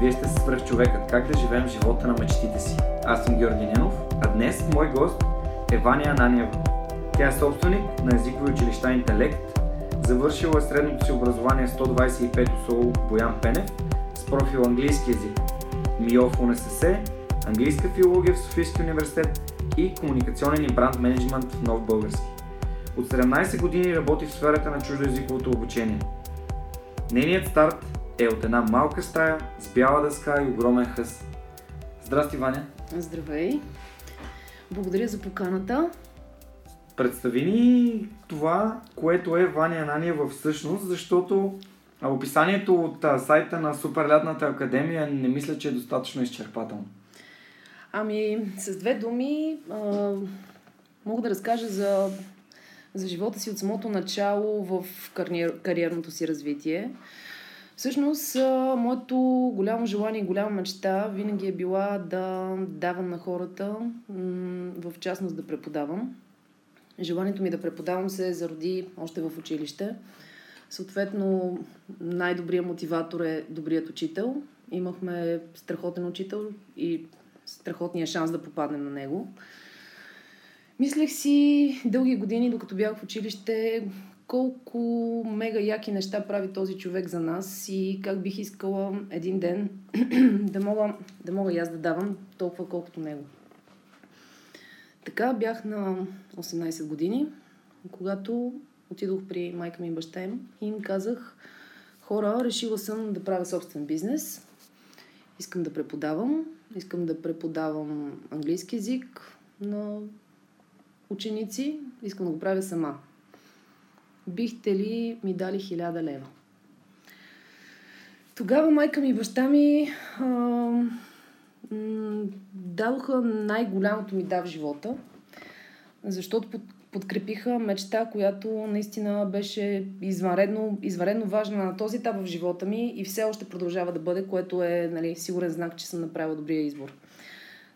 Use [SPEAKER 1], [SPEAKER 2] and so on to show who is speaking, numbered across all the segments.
[SPEAKER 1] Вие сте свръх човекът как да живеем живота на мечтите си. Аз съм Георги Ненов, а днес мой гост е Ваня Ананиева. Тя е собственик на езикови училища Интелект, завършила е средното си образование 125 СОУ Боян Пенев с профил английски язик, МИО в УНСС, английска филология в Софийския университет и комуникационен и бранд менеджмент в Нов Български. От 17 години работи в сферата на чуждоязиковото обучение. Нейният старт е от една малка стая с бяла дъска и огромен хъс. Здрасти, Ваня!
[SPEAKER 2] Здравей! Благодаря за поканата.
[SPEAKER 1] Представи ни това, което е Ваня Ананиева всъщност, защото описанието от сайта на Суперлятната академия не мисля, че е достатъчно изчерпателно.
[SPEAKER 2] Ами, с две думи а, мога да разкажа за, за живота си от самото начало в кариер, кариерното си развитие. Всъщност, моето голямо желание и голяма мечта винаги е била да давам на хората, в частност да преподавам. Желанието ми да преподавам се зароди още в училище. Съответно, най-добрият мотиватор е добрият учител. Имахме страхотен учител и страхотния шанс да попаднем на него. Мислех си дълги години, докато бях в училище, колко мега яки неща прави този човек за нас и как бих искала един ден да мога, да мога и аз да давам толкова колкото него. Така бях на 18 години, когато отидох при майка ми и баща им и им казах, хора, решила съм да правя собствен бизнес, искам да преподавам, искам да преподавам английски язик на ученици, искам да го правя сама. Бихте ли ми дали хиляда лева? Тогава майка ми и баща ми а, м- дадоха най-голямото ми да в живота, защото под, подкрепиха мечта, която наистина беше извънредно, извънредно важна на този етап в живота ми и все още продължава да бъде, което е нали, сигурен знак, че съм направила добрия избор.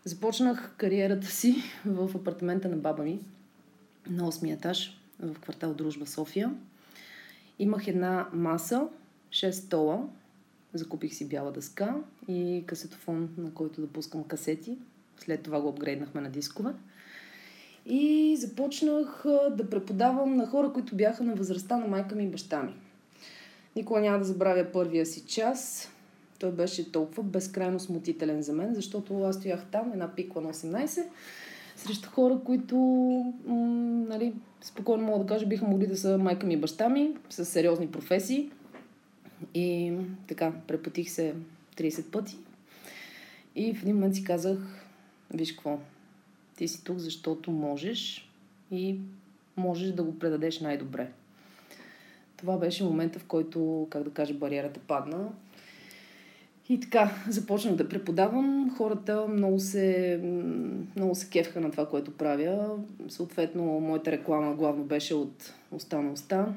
[SPEAKER 2] Започнах кариерата си в апартамента на баба ми на 8 етаж в квартал Дружба София. Имах една маса, 6 стола, закупих си бяла дъска и касетофон, на който да пускам касети. След това го апгрейднахме на дискове. И започнах да преподавам на хора, които бяха на възрастта на майка ми и баща ми. Никога няма да забравя първия си час. Той беше толкова безкрайно смутителен за мен, защото аз стоях там, една пикла на 18, срещу хора, които м- нали, спокойно мога да кажа, биха могли да са майка ми и баща ми, с сериозни професии. И така, препотих се 30 пъти. И в един момент си казах, виж какво, ти си тук, защото можеш и можеш да го предадеш най-добре. Това беше момента, в който, как да кажа, бариерата падна. И така, започнах да преподавам. Хората много се, много се кефха на това, което правя. Съответно, моята реклама главно беше от уста на уста.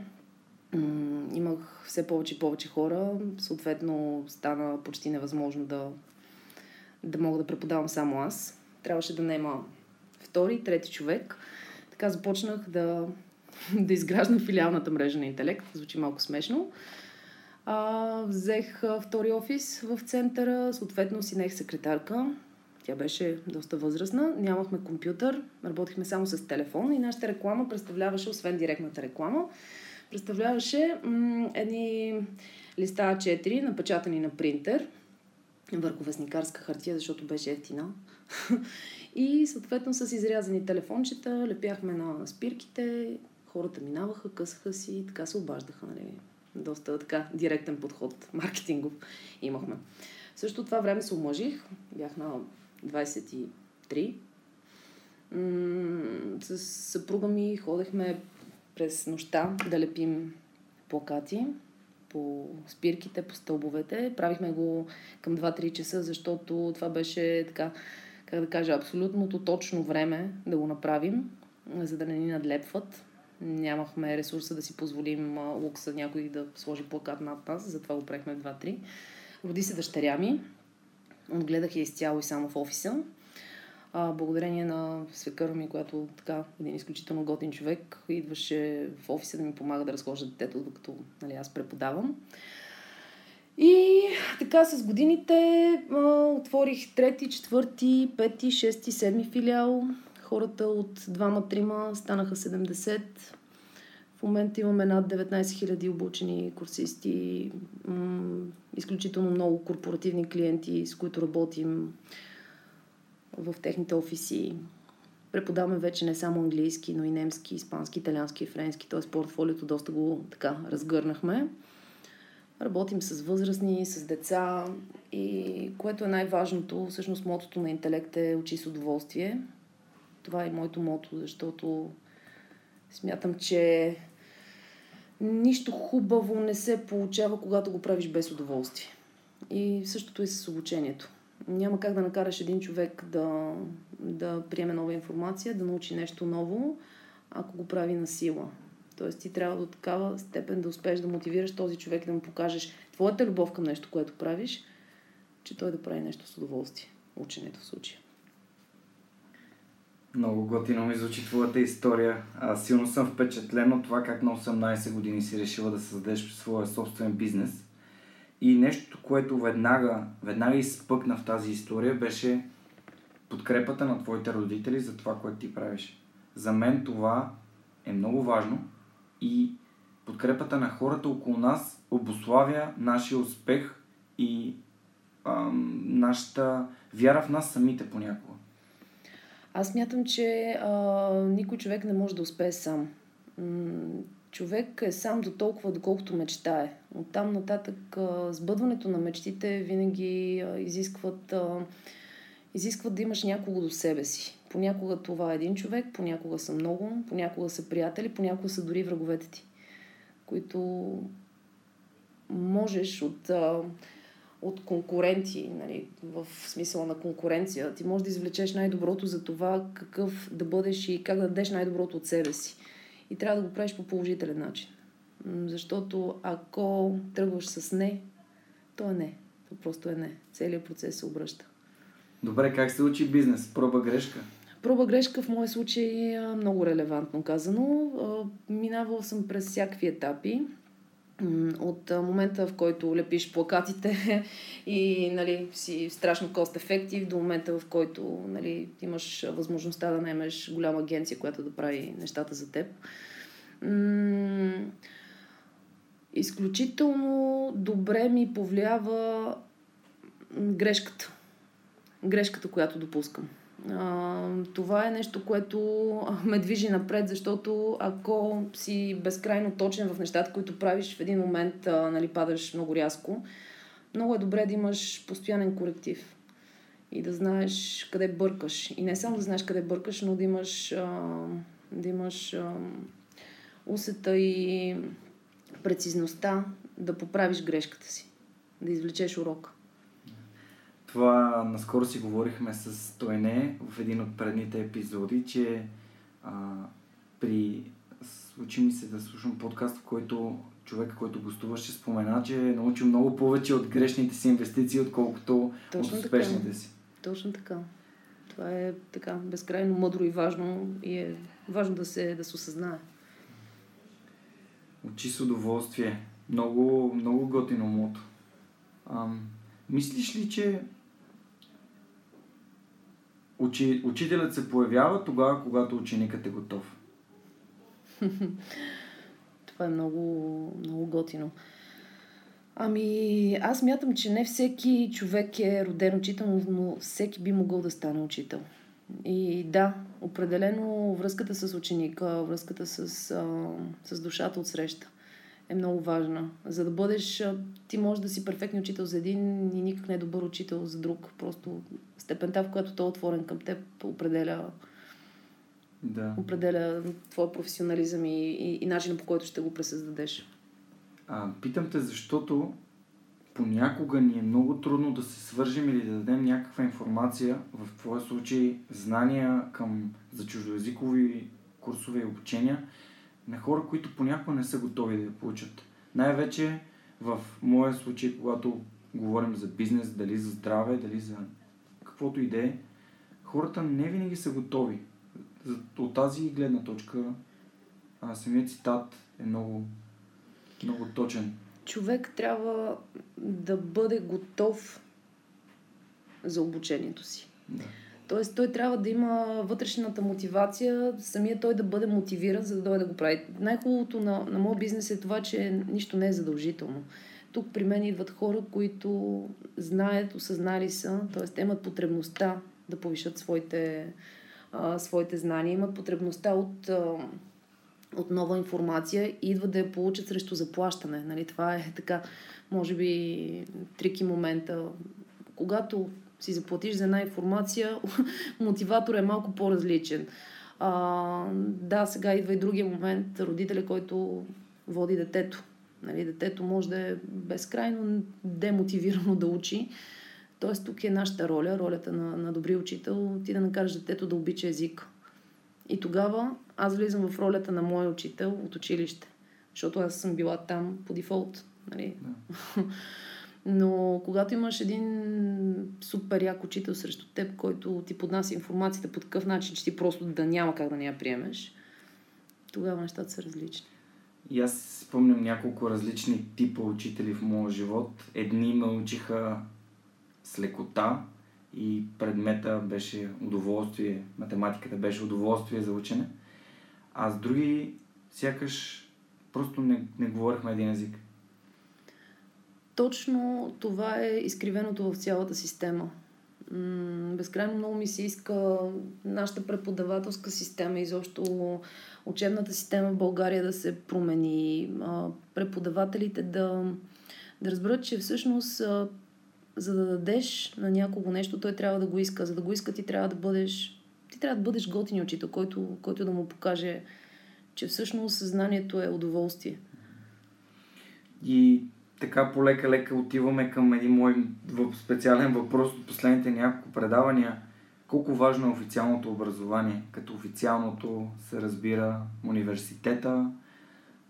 [SPEAKER 2] Имах все повече и повече хора. Съответно, стана почти невъзможно да, да мога да преподавам само аз. Трябваше да нема втори, трети човек. Така започнах да, да изграждам филиалната мрежа на интелект. Звучи малко смешно. А, взех втори офис в центъра, съответно си нех секретарка. Тя беше доста възрастна. Нямахме компютър, работихме само с телефон и нашата реклама представляваше, освен директната реклама, представляваше м- едни листа А4, напечатани на принтер, върху вестникарска хартия, защото беше ефтина. и съответно с изрязани телефончета лепяхме на спирките, хората минаваха, късаха си така се обаждаха, нали, доста така директен подход, маркетингов имахме. В същото това време се омъжих, бях на 23. М- с съпруга ми ходехме през нощта да лепим плакати по спирките, по стълбовете. Правихме го към 2-3 часа, защото това беше така, как да кажа, абсолютното точно време да го направим, за да не ни надлепват. Нямахме ресурса да си позволим лукса някой да сложи плакат над нас, затова го правихме в 2-3. Роди се дъщеря ми. Отгледах я изцяло и само в офиса. А, благодарение на свекъра ми, която така един изключително готин човек, идваше в офиса да ми помага да разхожда детето, докато нали, аз преподавам. И така с годините а, отворих трети, четвърти, пети, шести, седми филиал. Хората от двама-трима станаха 70. В момента имаме над 19 000 обучени курсисти, изключително много корпоративни клиенти, с които работим в техните офиси. Преподаваме вече не само английски, но и немски, испански, италиански и френски, т.е. портфолиото доста го така разгърнахме. Работим с възрастни, с деца и което е най-важното, всъщност мотото на интелект е учи с удоволствие. Това е моето мото, защото смятам, че нищо хубаво не се получава, когато го правиш без удоволствие. И същото е с обучението. Няма как да накараш един човек да, да приеме нова информация, да научи нещо ново, ако го прави на сила. Тоест ти трябва до такава степен да успееш да мотивираш този човек и да му покажеш твоята любов към нещо, което правиш, че той да прави нещо с удоволствие. Ученето в случая.
[SPEAKER 1] Много готино ми звучи твоята история. Аз силно съм впечатлен от това как на 18 години си решила да създадеш своя собствен бизнес. И нещо, което веднага, веднага изпъкна в тази история, беше подкрепата на твоите родители за това, което ти правиш. За мен това е много важно и подкрепата на хората около нас обославя нашия успех и ам, нашата вяра в нас самите понякога.
[SPEAKER 2] Аз мятам, че а, никой човек не може да успее сам. човек е сам до толкова, доколкото мечтае. От там нататък а, сбъдването на мечтите винаги а, изискват, а, изискват да имаш някого до себе си. Понякога това е един човек, понякога са много, понякога са приятели, понякога са дори враговете ти, които можеш от, от конкуренти, нали, в смисъла на конкуренция, ти можеш да извлечеш най-доброто за това какъв да бъдеш и как да дадеш най-доброто от себе си. И трябва да го правиш по положителен начин. Защото ако тръгваш с не, то е не. То просто е не. Целият процес се обръща.
[SPEAKER 1] Добре, как се учи бизнес? Проба грешка?
[SPEAKER 2] Проба грешка в моя случай е много релевантно казано. Минавал съм през всякакви етапи. От момента, в който лепиш плакатите и нали, си страшно кост ефектив, до момента, в който нали, имаш възможността да наемеш голяма агенция, която да прави нещата за теб. Изключително добре ми повлиява грешката. Грешката, която допускам. Това е нещо, което ме движи напред, защото ако си безкрайно точен в нещата, които правиш, в един момент а, нали, падаш много рязко, много е добре да имаш постоянен коректив и да знаеш къде бъркаш. И не само да знаеш къде бъркаш, но да имаш, а, да имаш а, усета и прецизността да поправиш грешката си, да извлечеш урока.
[SPEAKER 1] Това наскоро си говорихме с Тойне в един от предните епизоди, че а, при... Случи ми се да слушам подкаст, в който човек, който гостуваше, спомена, че е научил много повече от грешните си инвестиции, отколкото Точно от успешните така. си.
[SPEAKER 2] Точно така. Това е така безкрайно мъдро и важно и е важно да се, да се осъзнае.
[SPEAKER 1] Учи с удоволствие. Много, много готино мото. Ам, мислиш ли, че Учи, учителят се появява тогава, когато ученикът е готов.
[SPEAKER 2] Това е много, много готино. Ами, аз мятам, че не всеки човек е роден учител, но всеки би могъл да стане учител. И да, определено връзката с ученика, връзката с, а, с душата от среща е много важна. За да бъдеш, ти можеш да си перфектен учител за един и никак не е добър учител за друг. Просто степента, в която той е отворен към теб, определя,
[SPEAKER 1] да.
[SPEAKER 2] определя твой професионализъм и, и, и начина по който ще го пресъздадеш.
[SPEAKER 1] А, питам те, защото понякога ни е много трудно да се свържим или да дадем някаква информация, в твоя случай знания към, за чуждоязикови курсове и обучения, на хора, които понякога не са готови да я получат. Най-вече в моя случай, когато говорим за бизнес, дали за здраве, дали за каквото и да е, хората не винаги са готови. От тази гледна точка а, самият цитат е много, много точен.
[SPEAKER 2] Човек трябва да бъде готов за обучението си.
[SPEAKER 1] Да.
[SPEAKER 2] Тоест, той трябва да има вътрешната мотивация, самия той да бъде мотивиран, за да дойде да го прави. Най-хубавото на, на моят бизнес е това, че нищо не е задължително. Тук при мен идват хора, които знаят, осъзнали са, т.е. имат потребността да повишат своите, а, своите знания, имат потребността от, а, от нова информация и идват да я получат срещу заплащане. Нали? Това е така, може би, трики момента. Когато си заплатиш за една информация, мотиватор е малко по-различен. А, да, сега идва и другия момент, родителя, който води детето. Нали, детето може да е безкрайно демотивирано да учи. Тоест тук е нашата роля, ролята на, на добри учител, ти да накажеш детето да обича език. И тогава аз влизам в ролята на мой учител от училище, защото аз съм била там по дефолт. Нали? Да. Но когато имаш един супер як учител срещу теб, който ти поднася информацията по такъв начин, че ти просто да няма как да не я приемеш, тогава нещата са различни.
[SPEAKER 1] И аз спомням няколко различни типа учители в моя живот. Едни ме учиха с лекота и предмета беше удоволствие, математиката беше удоволствие за учене. А с други сякаш просто не, не говорихме един език.
[SPEAKER 2] Точно това е изкривеното в цялата система. Безкрайно много ми се иска нашата преподавателска система, изобщо учебната система в България да се промени, преподавателите да, да разберат, че всъщност за да дадеш на някого нещо, той трябва да го иска. За да го иска, ти трябва да бъдеш, ти трябва да бъдеш готин учител, който, който да му покаже, че всъщност съзнанието е удоволствие.
[SPEAKER 1] И така полека-лека отиваме към един мой специален въпрос от последните няколко предавания. Колко важно е официалното образование? Като официалното се разбира университета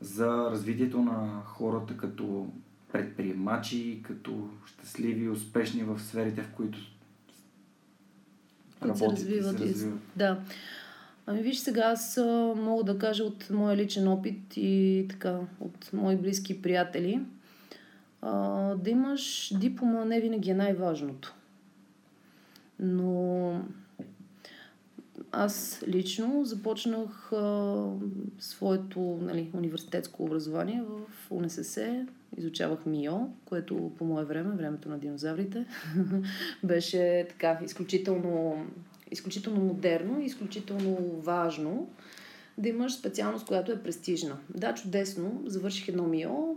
[SPEAKER 1] за развитието на хората като предприемачи, като щастливи, успешни в сферите, в които
[SPEAKER 2] работят се развиват. И се развиват. Да. Ами виж сега, аз мога да кажа от моя личен опит и така, от мои близки приятели, да имаш диплома не винаги е най-важното. Но аз лично започнах а, своето нали, университетско образование в УНСС. Изучавах МИО, което по мое време, времето на динозаврите, беше така изключително, изключително модерно и изключително важно да имаш специалност, която е престижна. Да, чудесно, завърших едно МИО,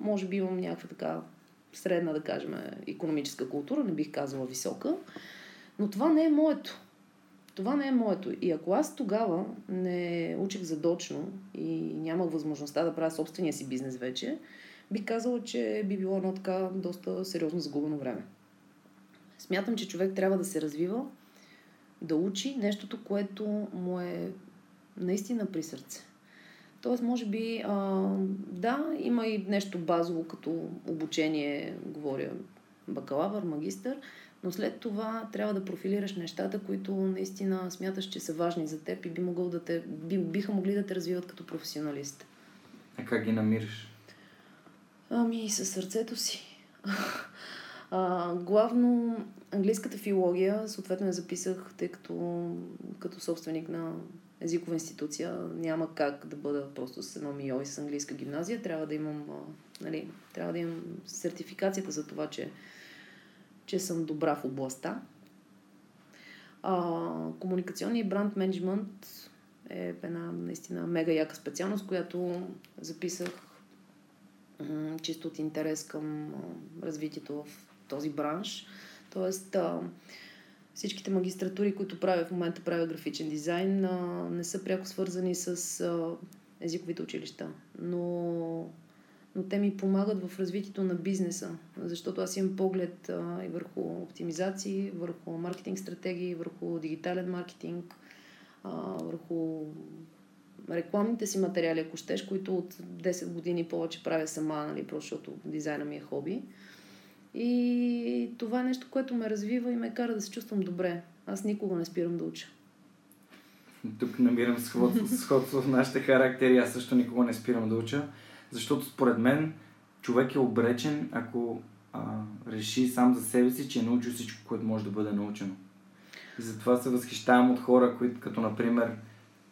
[SPEAKER 2] може би имам някаква така средна, да кажем, економическа култура, не бих казала висока, но това не е моето. Това не е моето. И ако аз тогава не учих задочно и нямах възможността да правя собствения си бизнес вече, би казала, че би било едно така доста сериозно загубено време. Смятам, че човек трябва да се развива, да учи нещото, което му е наистина при сърце. Тоест, може би, а, да, има и нещо базово, като обучение, говоря, бакалавър, магистър, но след това трябва да профилираш нещата, които наистина смяташ, че са важни за теб и би могъл да те, би, биха могли да те развиват като професионалист.
[SPEAKER 1] А как ги намираш?
[SPEAKER 2] Ами, със сърцето си. а, главно английската филология, съответно я записах, тъй като като собственик на езикова институция няма как да бъда просто с едно МИО и с английска гимназия. Трябва да имам, нали, трябва да имам сертификацията за това, че, че съм добра в областта. А, комуникационния и бранд менеджмент е една наистина мега яка специалност, която записах м- чисто от интерес към развитието в този бранш. Тоест, а, Всичките магистратури, които правя в момента, правя графичен дизайн, не са пряко свързани с езиковите училища. Но, но те ми помагат в развитието на бизнеса, защото аз имам поглед а, и върху оптимизации, върху маркетинг стратегии, върху дигитален маркетинг, а, върху рекламните си материали, ако щеш, които от 10 години повече правя сама, нали, просто защото дизайна ми е хоби. И това е нещо, което ме развива и ме кара да се чувствам добре. Аз никога не спирам да уча.
[SPEAKER 1] Тук намирам сходство в нашите характери. Аз също никога не спирам да уча, защото според мен човек е обречен, ако а, реши сам за себе си, че е научил всичко, което може да бъде научено. И затова се възхищавам от хора, които, като например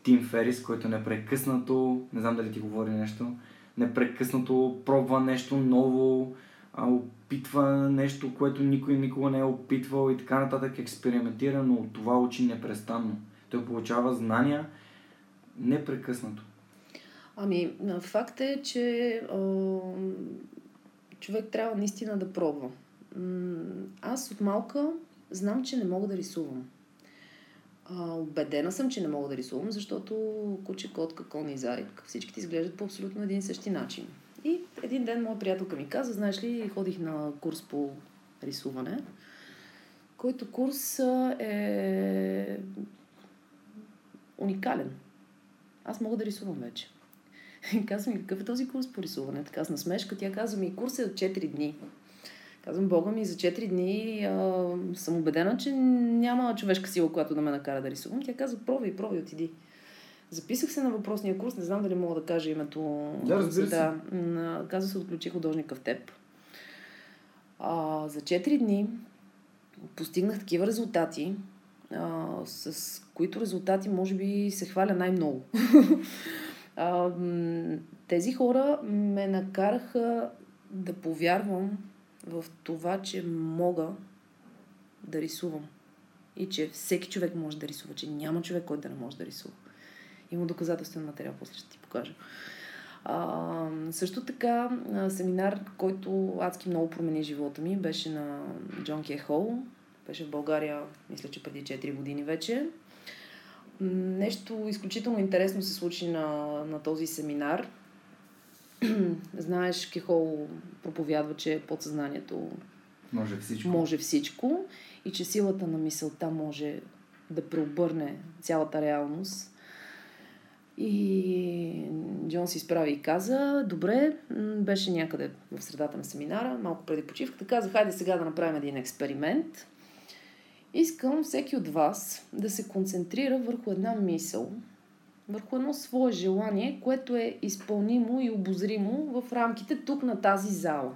[SPEAKER 1] Тим Ферис, който непрекъснато, не знам дали ти говори нещо, непрекъснато пробва нещо ново, опитва нещо, което никой никога не е опитвал и така нататък, експериментира, но това учи непрестанно. Той получава знания непрекъснато.
[SPEAKER 2] Ами, факт е, че о, човек трябва наистина да пробва. Аз от малка знам, че не мога да рисувам. А, убедена съм, че не мога да рисувам, защото куче, котка, кон и зайк, всичките изглеждат по абсолютно един и същи начин. И един ден моя приятелка ми каза, знаеш ли, ходих на курс по рисуване, който курс е уникален. Аз мога да рисувам вече. И казвам ми, какъв е този курс по рисуване? Така с насмешка. Тя казва ми, курс е от 4 дни. Казвам, Бога ми, за 4 дни а, съм убедена, че няма човешка сила, която да ме накара да рисувам. Тя казва, пробвай, пробвай, отиди. Записах се на въпросния курс, не знам дали мога да кажа името.
[SPEAKER 1] Да, разбира се.
[SPEAKER 2] Да, казва се Отключи художника в теб. А, за 4 дни постигнах такива резултати, а, с които резултати може би се хваля най-много. а, тези хора ме накараха да повярвам в това, че мога да рисувам. И че всеки човек може да рисува, че няма човек, който да не може да рисува. Има доказателствен материал, после ще ти покажа. А, също така, семинар, който адски много промени живота ми, беше на Джон Ке Хол. Беше в България, мисля, че преди 4 години вече. Нещо изключително интересно се случи на, на този семинар. Знаеш, Кехол проповядва, че подсъзнанието
[SPEAKER 1] може всичко.
[SPEAKER 2] може всичко и че силата на мисълта може да преобърне цялата реалност. И Джон се изправи и каза, добре, беше някъде в средата на семинара, малко преди почивката, каза, хайде сега да направим един експеримент. Искам всеки от вас да се концентрира върху една мисъл, върху едно свое желание, което е изпълнимо и обозримо в рамките тук на тази зала.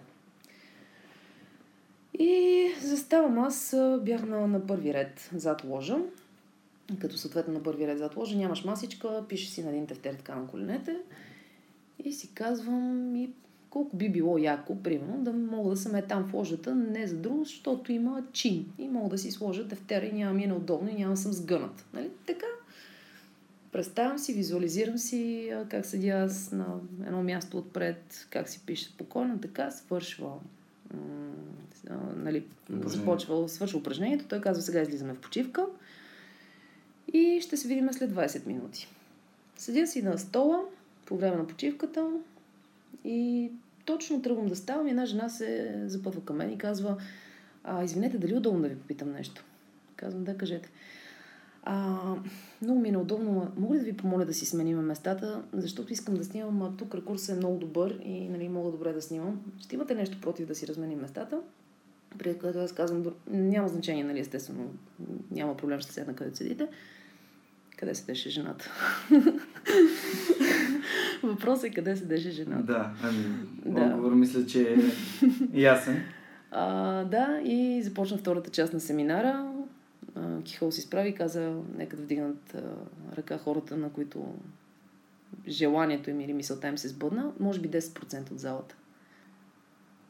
[SPEAKER 2] И заставам аз, бях на, на първи ред зад ложа, като съответно на първи ред зад ложа, нямаш масичка, пише си на един тефтер така на коленете. И си казвам и колко би било яко, примерно, да мога да съм е там в ложата, не за друго, защото има чин. И мога да си сложа тефтера и няма ми е неудобно и няма съм сгънат. Нали? Така, представям си, визуализирам си как седя аз на едно място отпред, как си пише спокойно, така свършва нали, започва, свършва упражнението, той казва сега излизаме в почивка и ще се видим след 20 минути. Седя си на стола по време на почивката и точно тръгвам да ставам една жена се запътва към мен и казва а, извинете, дали е удобно да ви попитам нещо? Казвам, да, кажете. А, много ми е неудобно. Мога ли да ви помоля да си сменим местата, защото искам да снимам, а тук рекурсът е много добър и нали, мога добре да снимам. Ще имате нещо против да си разменим местата? Преди което аз казвам, няма значение, нали, естествено, няма проблем, ще седна където седите. Къде седеше жената? Въпросът е къде седеше жената.
[SPEAKER 1] Да, ами, да. отговор мисля, че е ясен.
[SPEAKER 2] А, да, и започна втората част на семинара. Кихол се изправи и каза, нека да вдигнат ръка хората, на които желанието им или мисълта им се сбъдна, може би 10% от залата.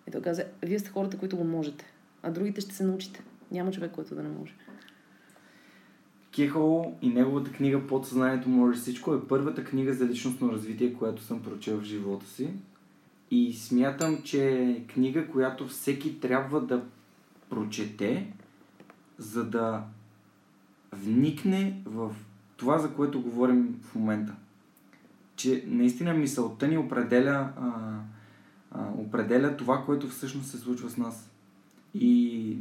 [SPEAKER 2] И той каза, вие сте хората, които го можете, а другите ще се научите. Няма човек, който да не може.
[SPEAKER 1] Кехол и неговата книга Подсъзнанието може всичко е първата книга за личностно развитие, която съм прочел в живота си. И смятам, че е книга, която всеки трябва да прочете, за да вникне в това, за което говорим в момента. Че наистина мисълта ни определя а, а, определя това, което всъщност се случва с нас. И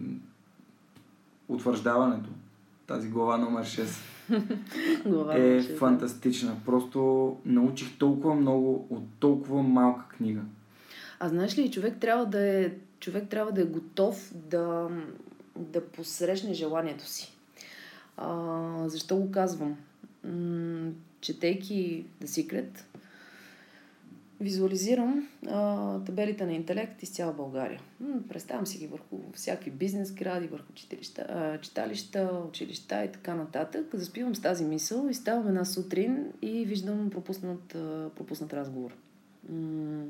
[SPEAKER 1] утвърждаването, тази глава номер 6
[SPEAKER 2] Глава
[SPEAKER 1] е фантастична. Просто научих толкова много от толкова малка книга.
[SPEAKER 2] А знаеш ли, човек трябва да е, човек трябва да е готов да, да посрещне желанието си. А, защо го казвам? М- четейки The Secret, визуализирам а, табелите на интелект из цяла България. М, представям си ги върху всякакви бизнес гради, върху читалища, а, читалища, училища и така нататък. Заспивам с тази мисъл и ставам една сутрин и виждам пропуснат, а, пропуснат разговор. М,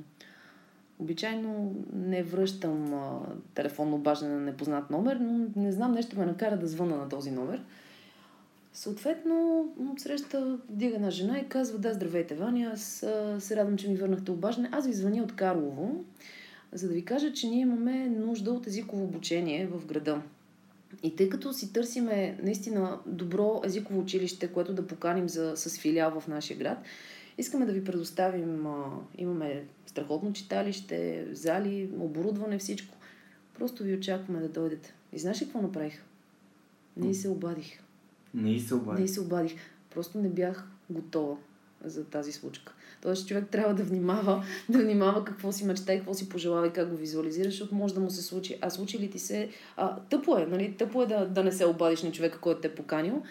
[SPEAKER 2] Обичайно не връщам а, телефонно обаждане на непознат номер, но не знам, нещо ме накара да звъна на този номер. Съответно, среща вдига една жена и казва, да, здравейте, Ваня, аз се радвам, че ми върнахте обаждане. Аз ви звъня от Карлово, за да ви кажа, че ние имаме нужда от езиково обучение в града. И тъй като си търсиме наистина добро езиково училище, което да поканим за, с филиал в нашия град, искаме да ви предоставим, а, имаме страхотно читалище, зали, оборудване, всичко. Просто ви очакваме да дойдете. И знаеш ли какво направих? Не се обадих.
[SPEAKER 1] Не и се
[SPEAKER 2] Не
[SPEAKER 1] обади.
[SPEAKER 2] и се обадих. Просто не бях готова за тази случка. Тоест, човек трябва да внимава, да внимава какво си мечта и какво си пожелава и как го визуализира, защото може да му се случи. А случи ли ти се... А, тъпо е, нали? Тъпо е да, да не се обадиш на човека, който те е поканил,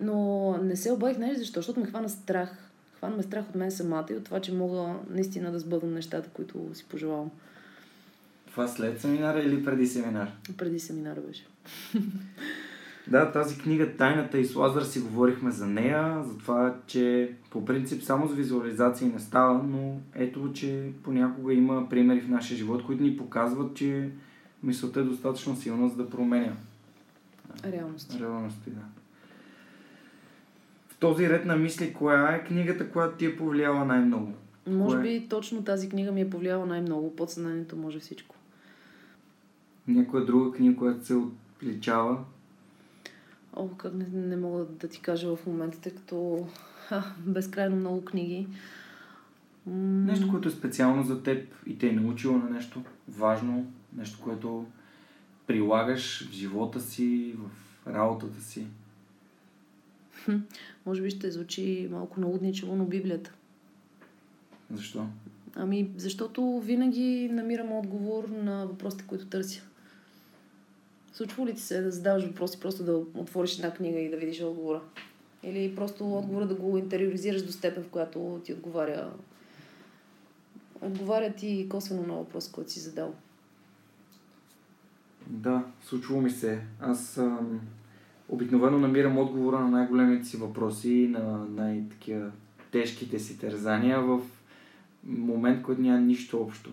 [SPEAKER 2] но не се обадих, знаеш защо? Защото ме хвана страх. Хвана ме страх от мен самата и от това, че мога наистина да сбъдвам нещата, които си пожелавам.
[SPEAKER 1] Това след семинара или преди семинар?
[SPEAKER 2] Преди семинара беше.
[SPEAKER 1] Да, тази книга Тайната и с Лазар си говорихме за нея, за това, че по принцип само с визуализации не става, но ето, че понякога има примери в нашия живот, които ни показват, че мисълта е достатъчно силна, за да променя
[SPEAKER 2] Реалност.
[SPEAKER 1] реалността. Да. В този ред на мисли, коя е книгата, която ти е повлияла най-много?
[SPEAKER 2] Може
[SPEAKER 1] Кое?
[SPEAKER 2] би точно тази книга ми е повлияла най-много. Подсъзнанието може всичко.
[SPEAKER 1] Някоя друга книга, която се отличава?
[SPEAKER 2] О, как не, не мога да ти кажа в момента, тъй като ха, безкрайно много книги.
[SPEAKER 1] Нещо, което е специално за теб и те е научило на нещо важно, нещо, което прилагаш в живота си, в работата си.
[SPEAKER 2] Може би ще звучи малко налудничево, но Библията.
[SPEAKER 1] Защо?
[SPEAKER 2] Ами, защото винаги намирам отговор на въпросите, които търся. Случва ли ти се да задаваш въпроси, просто да отвориш една книга и да видиш отговора? Или просто отговора да го интериоризираш до степен, в която ти отговаря отговаря ти косвено на въпрос, който си задал.
[SPEAKER 1] Да, случва ми се. Аз ам, обикновено намирам отговора на най-големите си въпроси, на най-такива тежките си тързания в момент, който няма нищо общо.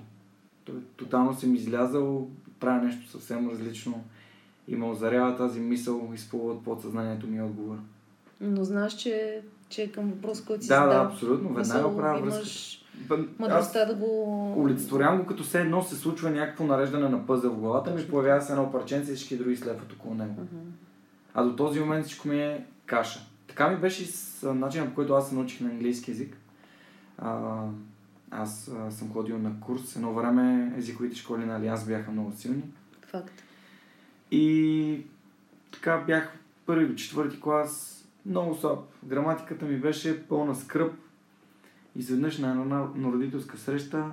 [SPEAKER 1] Тотално съм излязал, правя нещо съвсем различно и ме озарява тази мисъл, изплува от подсъзнанието ми отговор.
[SPEAKER 2] Но знаеш, че, че към въпрос, който си
[SPEAKER 1] Да, да,
[SPEAKER 2] задал,
[SPEAKER 1] абсолютно. Веднага
[SPEAKER 2] мисъл,
[SPEAKER 1] правя връзка.
[SPEAKER 2] мъдростта да го...
[SPEAKER 1] олицетворявам го като все едно се случва някакво нареждане на пъзел в главата ми, появява се едно парченце и всички други следват около него.
[SPEAKER 2] Мгм.
[SPEAKER 1] А до този момент всичко ми е каша. Така ми беше и с а, начина по който аз се научих на английски язик. А, аз съм ходил на курс. Едно време езиковите школи на Алианс бяха много силни.
[SPEAKER 2] Факт.
[SPEAKER 1] И така бях първи до четвърти клас, много слаб. Граматиката ми беше пълна скръп. Изведнъж на една на родителска среща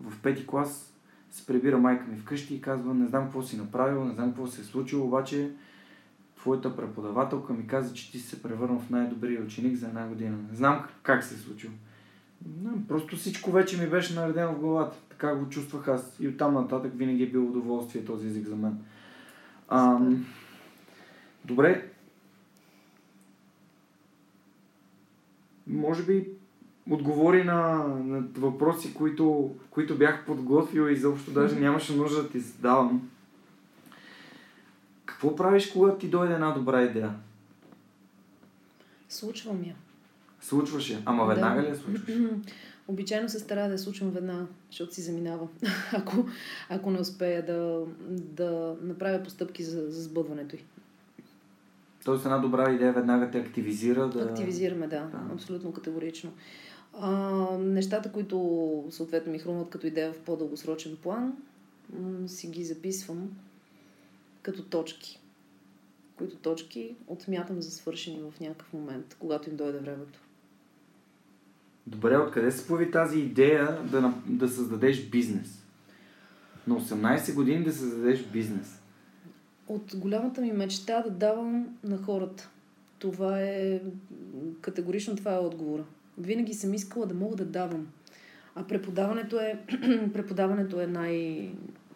[SPEAKER 1] в пети клас се прибира майка ми вкъщи и казва, не знам какво си направил, не знам какво се е случило, обаче твоята преподавателка ми каза, че ти си се превърнал в най-добрия ученик за една година. Не знам как- се е случило. Просто всичко вече ми беше наредено в главата. Така го чувствах аз. И оттам нататък винаги е било удоволствие този език за мен. Ам, добре. Може би отговори на, на въпроси, които, които бях подготвил и заобщо даже нямаше нужда да ти задавам. Какво правиш, когато ти дойде една добра идея?
[SPEAKER 2] Случва ми я.
[SPEAKER 1] Случваше. Ама
[SPEAKER 2] Да.
[SPEAKER 1] веднага ли я случваш?
[SPEAKER 2] Обичайно се старая да я случвам веднага, защото си заминава. ако, ако не успея да, да направя постъпки за, за сбъдването й.
[SPEAKER 1] Тоест една добра идея веднага те активизира да...
[SPEAKER 2] Активизираме, да,
[SPEAKER 1] Да.
[SPEAKER 2] абсолютно категорично. А, не нещата, които съответно ми хрумват като идея в по-дългосрочен план, си ги записвам като точки. Които точки отмятам за свършени в някакъв момент, когато им дойде времето.
[SPEAKER 1] Добре, откъде се появи тази идея да, да създадеш бизнес? На 18 години да създадеш бизнес?
[SPEAKER 2] От голямата ми мечта да давам на хората. Това е... Категорично това е отговора. Винаги съм искала да мога да давам. А преподаването е, преподаването е най,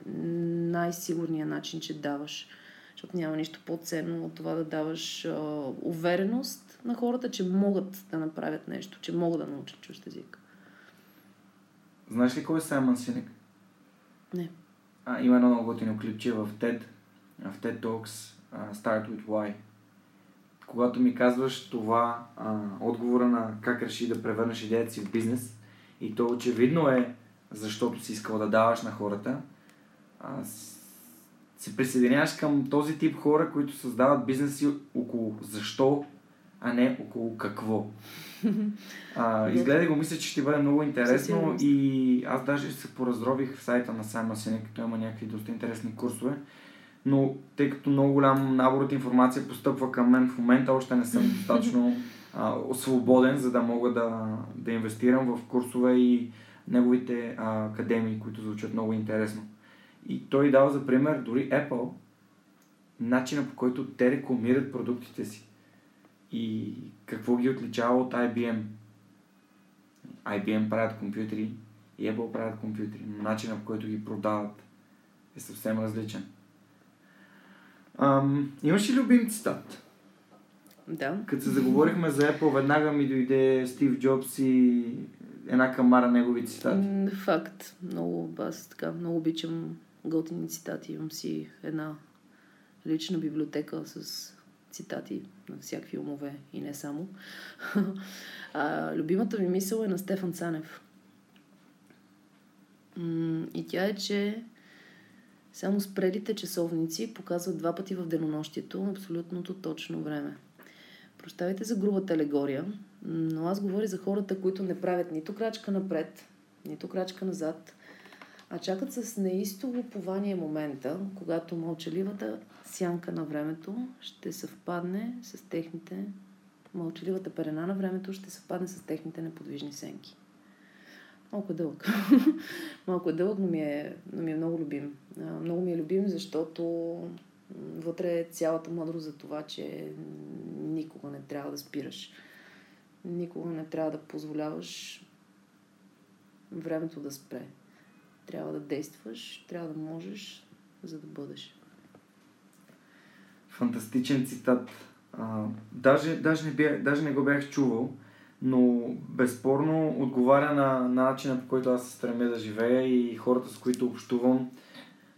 [SPEAKER 2] най-сигурният начин, че даваш. Защото няма нищо по-ценно от това да даваш а, увереност на хората, че могат да направят нещо, че могат да научат чужд език.
[SPEAKER 1] Знаеш ли кой е Саймън Синек?
[SPEAKER 2] Не.
[SPEAKER 1] А, има едно много готино клипче в TED, в TED Talks, uh, Start with Why. Когато ми казваш това, а, отговора на как реши да превърнеш идеята си в бизнес, и то очевидно е защото си искал да даваш на хората, а, се присъединяваш към този тип хора, които създават бизнеси около защо, а не около какво. А, изгледай го, мисля, че ще бъде много интересно и аз даже се поразрових в сайта на Сайма Сине, като има някакви доста интересни курсове. Но тъй като много голям набор от информация постъпва към мен в момента, още не съм достатъчно а, свободен, за да мога да, да инвестирам в курсове и неговите а, академии, които звучат много интересно. И той дава за пример дори Apple, начина по който те рекламират продуктите си и какво ги отличава от IBM. IBM правят компютри и Apple правят компютри, но начинът по който ги продават е съвсем различен. Ам, имаш ли любим цитат?
[SPEAKER 2] Да.
[SPEAKER 1] Като се заговорихме за Apple, веднага ми дойде Стив Джобс и една камара негови цитати.
[SPEAKER 2] Факт. Много, аз така, много обичам готини цитати. Имам си една лична библиотека с цитати на всякакви умове и не само. а, любимата ми мисъл е на Стефан Цанев. И тя е, че само спрелите часовници показват два пъти в денонощието абсолютното точно време. Прощавайте за грубата алегория, но аз говоря за хората, които не правят нито крачка напред, нито крачка назад, а чакат с неистово пование момента, когато мълчаливата сянка на времето ще съвпадне с техните мълчаливата перена на времето ще съвпадне с техните неподвижни сенки. Малко е дълъг. Малко е дълъг, но ми е, но ми е много любим. Много ми е любим, защото вътре е цялата мъдрост за това, че никога не трябва да спираш. Никога не трябва да позволяваш времето да спре. Трябва да действаш, трябва да можеш, за да бъдеш.
[SPEAKER 1] Фантастичен цитат. А, даже, даже, не бях, даже не го бях чувал, но безспорно отговаря на, на начина по който аз се стремя да живея и хората, с които общувам,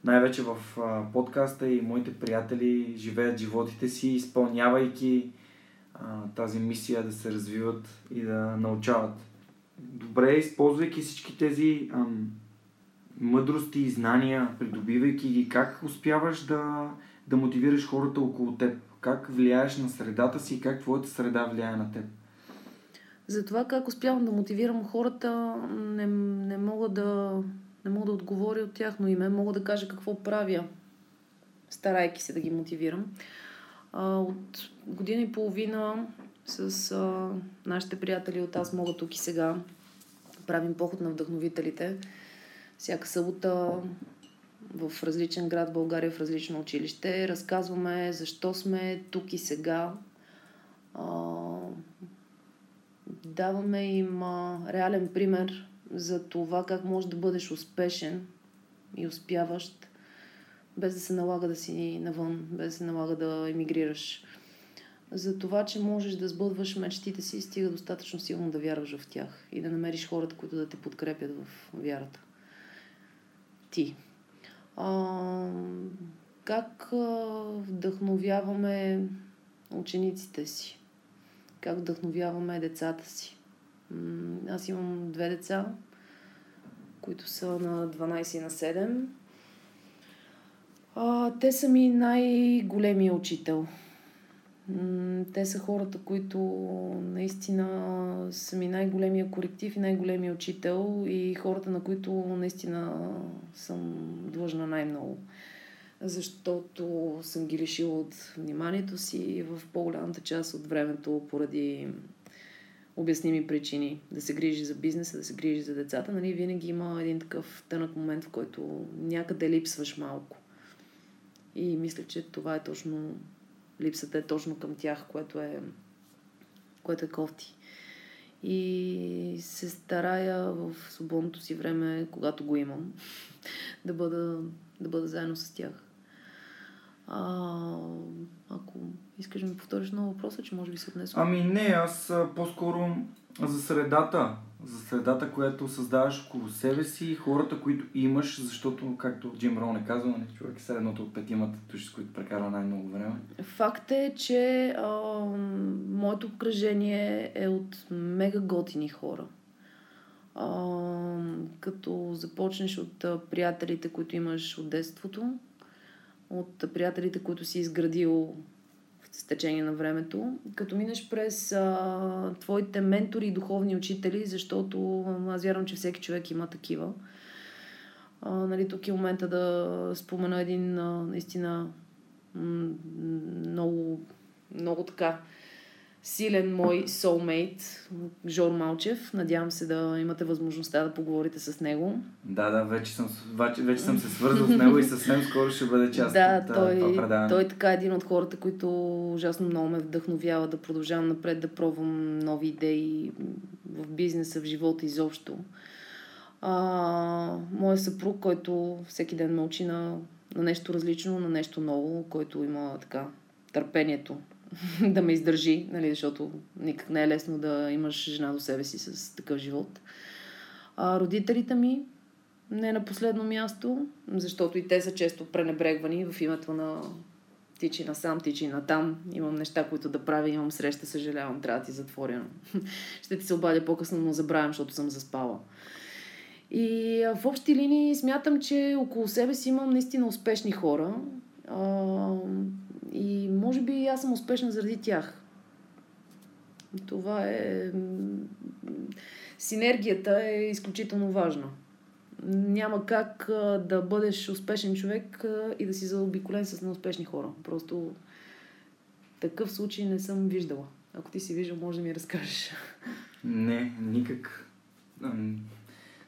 [SPEAKER 1] най-вече в а, подкаста и моите приятели живеят животите си, изпълнявайки а, тази мисия да се развиват и да научават. Добре, използвайки всички тези ам, мъдрости и знания, придобивайки ги, как успяваш да, да мотивираш хората около теб? Как влияеш на средата си и как твоята среда влияе на теб?
[SPEAKER 2] За това как успявам да мотивирам хората, не, не мога да не мога да отговоря от тяхно име, мога да кажа какво правя, старайки се да ги мотивирам. А, от година и половина с а, нашите приятели от Аз мога тук и сега правим поход на вдъхновителите. Всяка събота в различен град България, в различно училище. Разказваме защо сме тук и сега. Даваме им реален пример за това как можеш да бъдеш успешен и успяващ, без да се налага да си навън, без да се налага да емигрираш. За това, че можеш да сбъдваш мечтите си, стига достатъчно силно да вярваш в тях и да намериш хората, които да те подкрепят в вярата. Ти. А, как вдъхновяваме учениците си? Как вдъхновяваме децата си? Аз имам две деца, които са на 12 и на 7. А, те са ми най-големия учител. Те са хората, които наистина са ми най-големия коректив и най-големия учител и хората, на които наистина съм длъжна най-много. Защото съм ги лишила от вниманието си в по-голямата част от времето поради обясними причини. Да се грижи за бизнеса, да се грижи за децата. Нали, винаги има един такъв тънък момент, в който някъде липсваш малко. И мисля, че това е точно липсата е точно към тях, което е, което е кофти. И се старая в свободното си време, когато го имам, да бъда, да бъда заедно с тях. А, ако искаш да ми повториш много въпроса, че може би се отнесва.
[SPEAKER 1] Ами не, аз по-скоро за средата за средата, която създаваш около себе си и хората, които имаш, защото, както Джим Рон е казал, не, човек е средното от петимата души, с които прекарва най-много време.
[SPEAKER 2] Факт е, че а, моето обкръжение е от мега готини хора. А, като започнеш от а, приятелите, които имаш от детството, от приятелите, които си изградил с течение на времето, като минеш през а, твоите ментори и духовни учители, защото аз вярвам, че всеки човек има такива. А, нали, тук е момента да спомена един а, наистина много, много така силен мой soulmate, Жор Малчев. Надявам се да имате възможността да поговорите с него.
[SPEAKER 1] Да, да, вече съм, вече, вече съм се свързал с него и съвсем скоро ще бъде част
[SPEAKER 2] да,
[SPEAKER 1] от
[SPEAKER 2] той,
[SPEAKER 1] това предаване.
[SPEAKER 2] Той е така един от хората, които ужасно много ме вдъхновява да продължавам напред, да пробвам нови идеи в бизнеса, в живота изобщо. А, моят съпруг, който всеки ден ме учи на, на нещо различно, на нещо ново, който има така търпението да ме издържи, нали, защото никак не е лесно да имаш жена до себе си с такъв живот. А, родителите ми, не на последно място, защото и те са често пренебрегвани в името на тичи на сам, тичи на там. Имам неща, които да правя, имам среща, съжалявам, трябва да ти затворя. Ще ти се обадя по-късно, но забравям, защото съм заспала. И в общи линии смятам, че около себе си имам наистина успешни хора. И може би аз съм успешна заради тях. Това е... Синергията е изключително важна. Няма как да бъдеш успешен човек и да си заобиколен с неуспешни хора. Просто такъв случай не съм виждала. Ако ти си виждал, може да ми разкажеш.
[SPEAKER 1] Не, никак.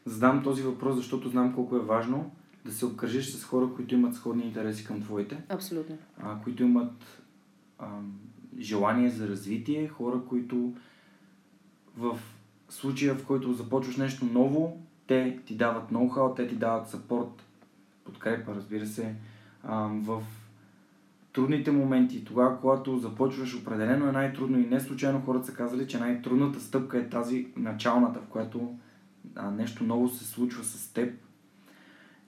[SPEAKER 1] Задам този въпрос, защото знам колко е важно да се обкръжиш с хора, които имат сходни интереси към твоите.
[SPEAKER 2] Абсолютно.
[SPEAKER 1] А, които имат а, желание за развитие, хора, които в случая, в който започваш нещо ново, те ти дават ноу-хау, те ти дават сапорт, подкрепа, разбира се, а, в трудните моменти, тогава, когато започваш определено е най-трудно и не случайно хората са казали, че най-трудната стъпка е тази началната, в която а, нещо ново се случва с теб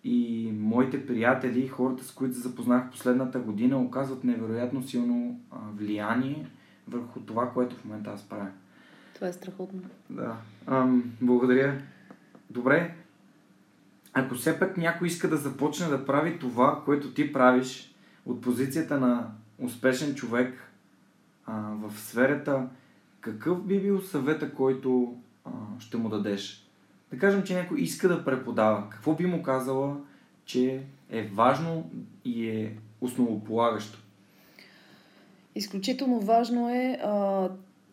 [SPEAKER 1] и моите приятели, хората с които се запознах последната година, оказват невероятно силно влияние върху това, което в момента аз правя.
[SPEAKER 2] Това е страхотно.
[SPEAKER 1] Да. Ам, благодаря. Добре. Ако все пак някой иска да започне да прави това, което ти правиш от позицията на успешен човек а, в сферата, какъв би бил съвета, който а, ще му дадеш? Да кажем, че някой иска да преподава. Какво би му казала, че е важно и е основополагащо?
[SPEAKER 2] Изключително важно е а,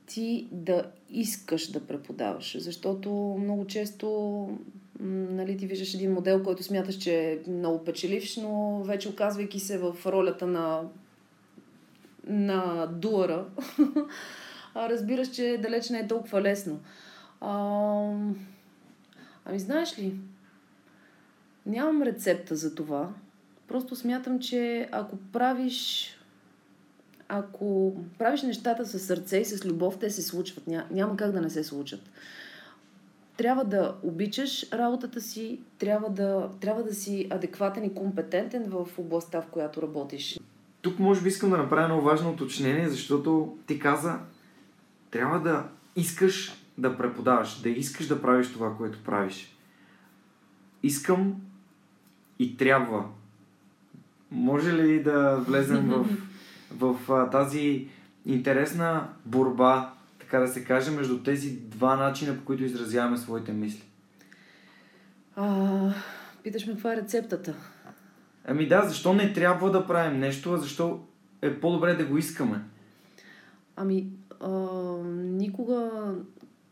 [SPEAKER 2] ти да искаш да преподаваш, защото много често нали, ти виждаш един модел, който смяташ, че е много печеливш, но вече оказвайки се в ролята на, на дуара, разбираш, че далеч не е толкова лесно. А, Ами знаеш ли, нямам рецепта за това. Просто смятам, че ако правиш ако правиш нещата с сърце и с любов, те се случват. Ня, няма как да не се случат. Трябва да обичаш работата си, трябва да, трябва да си адекватен и компетентен в областта, в която работиш.
[SPEAKER 1] Тук може би искам да направя едно важно уточнение, защото ти каза, трябва да искаш да преподаваш, да искаш да правиш това, което правиш. Искам и трябва. Може ли да влезем в, в, в тази интересна борба, така да се каже, между тези два начина, по които изразяваме своите мисли.
[SPEAKER 2] А, питаш ме каква е рецептата.
[SPEAKER 1] Ами да, защо не трябва да правим нещо, а защо е по-добре да го искаме?
[SPEAKER 2] Ами, а, никога,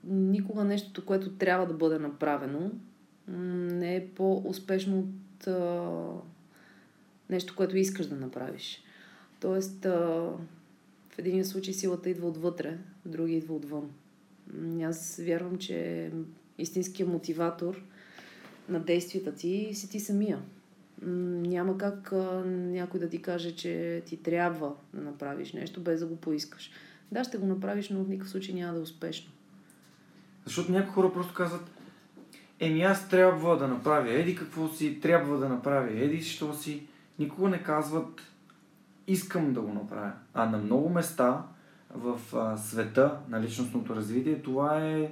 [SPEAKER 2] никога нещото, което трябва да бъде направено, не е по-успешно от а, нещо, което искаш да направиш. Тоест, а, в един случай силата идва отвътре, в други идва отвън. Аз вярвам, че истинският мотиватор на действията ти си ти самия. Няма как някой да ти каже, че ти трябва да направиш нещо, без да го поискаш. Да, ще го направиш, но в никакъв случай няма да е успешно.
[SPEAKER 1] Защото някои хора просто казват, еми аз трябва да направя, еди какво си, трябва да направя, еди що си. Никога не казват, искам да го направя. А на много места в а, света на личностното развитие това е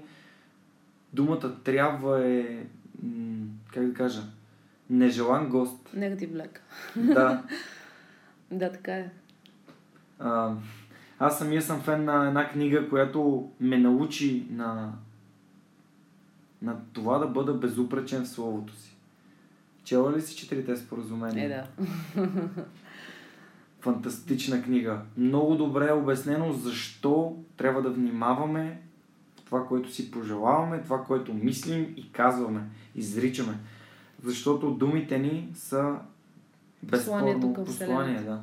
[SPEAKER 1] думата трябва е м- как да кажа нежелан гост.
[SPEAKER 2] Негатив блек.
[SPEAKER 1] Да.
[SPEAKER 2] да, така е.
[SPEAKER 1] А, аз самия съм фен на една книга, която ме научи на, на това да бъда безупречен в словото си. Чела ли си четирите споразумения?
[SPEAKER 2] Е, да.
[SPEAKER 1] Фантастична книга. Много добре е обяснено защо трябва да внимаваме това, което си пожелаваме, това, което мислим и казваме, изричаме. Защото думите ни са безспорно послание. Да.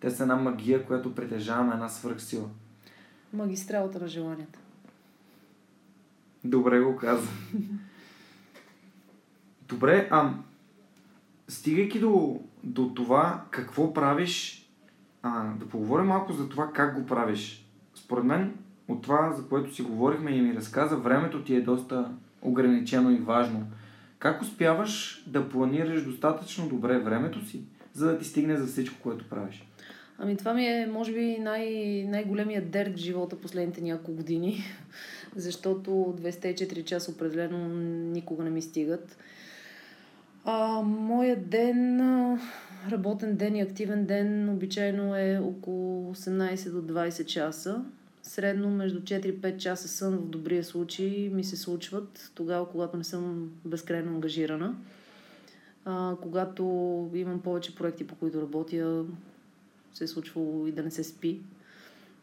[SPEAKER 1] Те са една магия, която притежаваме, една свръхсила.
[SPEAKER 2] Магистралата на желанията.
[SPEAKER 1] Добре го каза. Добре, а стигайки до, до това какво правиш, а, да поговорим малко за това как го правиш. Според мен, от това, за което си говорихме и ми разказа, времето ти е доста ограничено и важно. Как успяваш да планираш достатъчно добре времето си, за да ти стигне за всичко, което правиш?
[SPEAKER 2] Ами това ми е, може би, най- най-големият дерт в живота последните няколко години, защото 204 часа определено никога не ми стигат. А, моят ден, работен ден и активен ден обичайно е около 18 до 20 часа. Средно между 4-5 часа сън в добрия случай ми се случват тогава, когато не съм безкрайно ангажирана. А, когато имам повече проекти, по които работя, се е случвало и да не се спи,